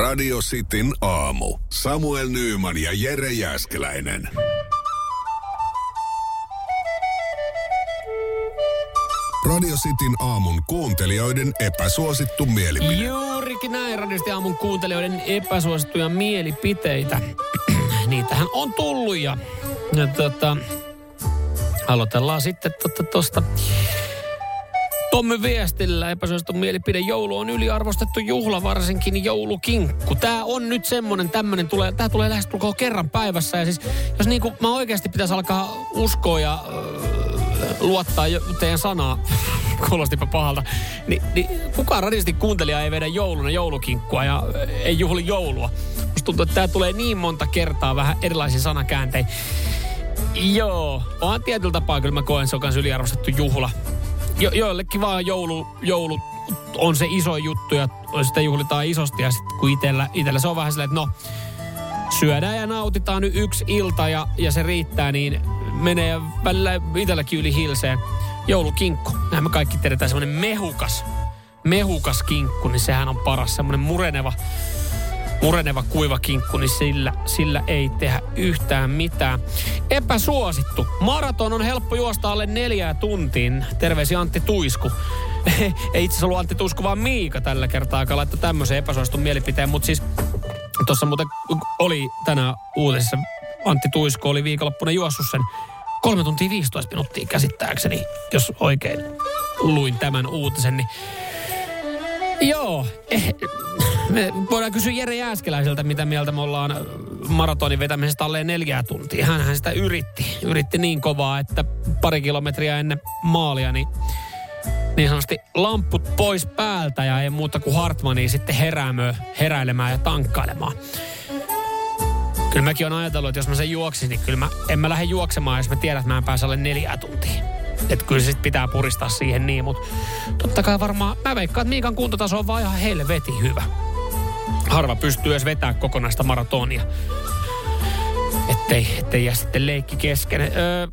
Radio Cityn aamu. Samuel Nyyman ja Jere Jäskeläinen. Radio Cityn aamun kuuntelijoiden epäsuosittu mielipide. Juurikin näin radiosti aamun kuuntelijoiden epäsuosittuja mielipiteitä. Niitähän on tullut ja, ja tota, aloitellaan sitten tuosta Tommy viestillä epäsuosittu mielipide. Joulu on yliarvostettu juhla, varsinkin joulukinkku. Tää on nyt semmonen tämmönen, tulee, tää tulee lähes kerran päivässä. Ja siis, jos niinku mä oikeasti pitäisi alkaa uskoa ja äh, luottaa teidän sanaa, kuulostipa pahalta, niin, niin kukaan radisti kuuntelija ei vedä jouluna joulukinkkua ja ei juhli joulua. Musta tuntuu, että tää tulee niin monta kertaa vähän erilaisia sanakäänteitä. Joo, onhan tietyllä tapaa kyllä mä koen, se on myös yliarvostettu juhla jo, joillekin vaan joulu, joulu on se iso juttu ja sitä juhlitaan isosti. Ja sitten kun itellä, itellä se on vähän silleen, että no, syödään ja nautitaan nyt yksi ilta ja, ja se riittää, niin menee välillä itselläkin yli hilseen. Joulukinkku. Näin me kaikki tiedetään semmoinen mehukas, mehukas kinkku, niin sehän on paras. Semmoinen mureneva mureneva kuiva kinkku, niin sillä, sillä ei tehdä yhtään mitään. Epäsuosittu. Maraton on helppo juosta alle neljää tuntiin. Terveisi Antti Tuisku. ei itse asiassa Antti Tuisku, vaan Miika tällä kertaa, joka laittoi tämmöisen epäsuositun mielipiteen. Mutta siis tuossa muuten oli tänä uutisissa Antti Tuisku oli viikonloppuna juossut sen 3 tuntia 15 minuuttia käsittääkseni, jos oikein luin tämän uutisen, niin Joo, eh, me voidaan kysyä Jere Jääskeläiseltä, mitä mieltä me ollaan maratonin vetämisestä alle neljää tuntia. Hänhän sitä yritti. Yritti niin kovaa, että pari kilometriä ennen maalia, niin niin sanotusti lamput pois päältä ja ei muuta kuin Hartmania sitten heräämö, heräilemään ja tankkailemaan. Kyllä mäkin on ajatellut, että jos mä sen juoksin, niin kyllä mä, en mä lähde juoksemaan, jos mä tiedän, että mä en pääse alle neljää tuntia. Että kyllä se pitää puristaa siihen niin, mutta totta kai varmaan, mä veikkaan, että Miikan kuntotaso on vaan ihan helvetin hyvä. Harva pystyy edes vetämään kokonaista maratonia. Ettei, ettei jää sitten leikki kesken. Öö,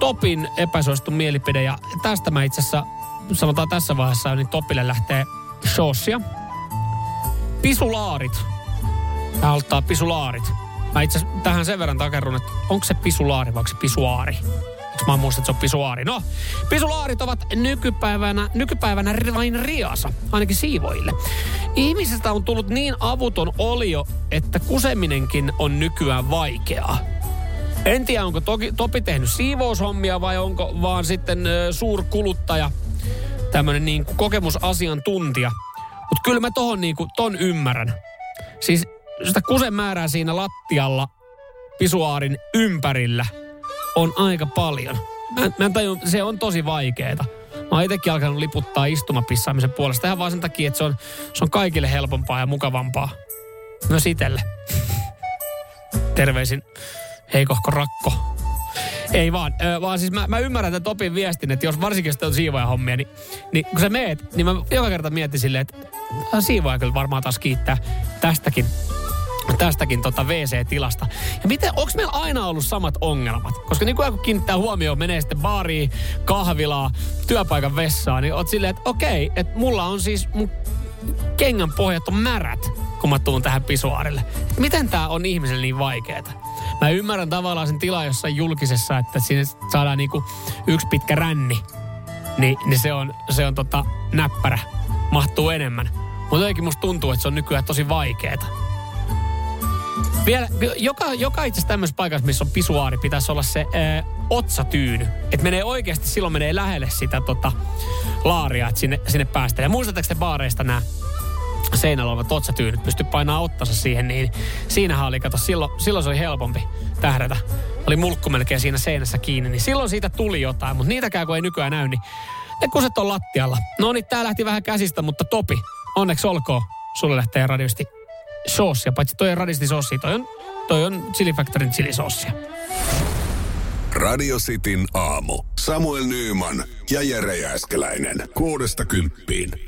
Topin epäsuosittu mielipide ja tästä mä itse asiassa sanotaan tässä vaiheessa, niin Topille lähtee showsia. Pisulaarit. Tämä ottaa pisulaarit. Mä itse tähän sen verran takerun, että onko se pisulaari vai onko se pisuaari? Mä muistan, että se on pisuaari. No, pisulaarit ovat nykypäivänä, nykypäivänä vain riasa, ainakin siivoille. Ihmisestä on tullut niin avuton olio, että kuseminenkin on nykyään vaikeaa. En tiedä, onko toki, Topi tehnyt siivoushommia vai onko vaan sitten ö, suurkuluttaja, tämmöinen niin kokemusasiantuntija. Mutta kyllä mä tohon niin kuin, ton ymmärrän. Siis sitä kusen määrää siinä lattialla pisuaarin ympärillä – on aika paljon. Mä, mä tajun, se on tosi vaikeeta. Mä oon itsekin alkanut liputtaa istumapissaamisen puolesta. Ihan vaan sen takia, että se on, se on kaikille helpompaa ja mukavampaa. Myös itelle. Terveisin heikohko rakko. Ei vaan, äh, vaan siis mä, mä ymmärrän tämän Topin viestin, että jos varsinkin jos on hommia, niin, niin kun sä meet, niin mä joka kerta mietin silleen, että siivoja kyllä varmaan taas kiittää tästäkin tästäkin tota WC-tilasta. Ja miten, onko meillä aina ollut samat ongelmat? Koska niin kuin kiinnittää huomioon, menee sitten baariin, kahvilaa, työpaikan vessaan, niin oot silleen, että okei, että mulla on siis mun kengän pohjat on märät, kun mä tuun tähän pisuaarille. Miten tää on ihmiselle niin vaikeeta? Mä ymmärrän tavallaan sen tilaa jossain julkisessa, että siinä saadaan niinku yksi pitkä ränni. Niin, niin se on, se on tota näppärä. Mahtuu enemmän. Mutta jotenkin musta tuntuu, että se on nykyään tosi vaikeeta. Vielä, joka, joka itse tämmöisessä paikassa, missä on pisuaari, pitäisi olla se ää, otsatyyny. Että menee oikeasti, silloin menee lähelle sitä tota, laaria, että sinne, sinne päästään. Ja muistatteko te baareista nämä seinällä olevat otsatyynyt, pysty painaa ottansa siihen, niin siinähän oli, kato, silloin, silloin se oli helpompi tähdätä. Oli mulkku melkein siinä seinässä kiinni, niin silloin siitä tuli jotain, mutta niitäkään kun ei nykyään näy, niin ne kuset on lattialla. No niin, tää lähti vähän käsistä, mutta Topi, onneksi olkoon. Sulle lähtee radiosti soosia, paitsi toi on radistisossi, toi on, toi on Chili Factorin chilisossia. Radio Cityn aamu. Samuel Nyyman ja Jere Jääskeläinen. Kuudesta kymppiin.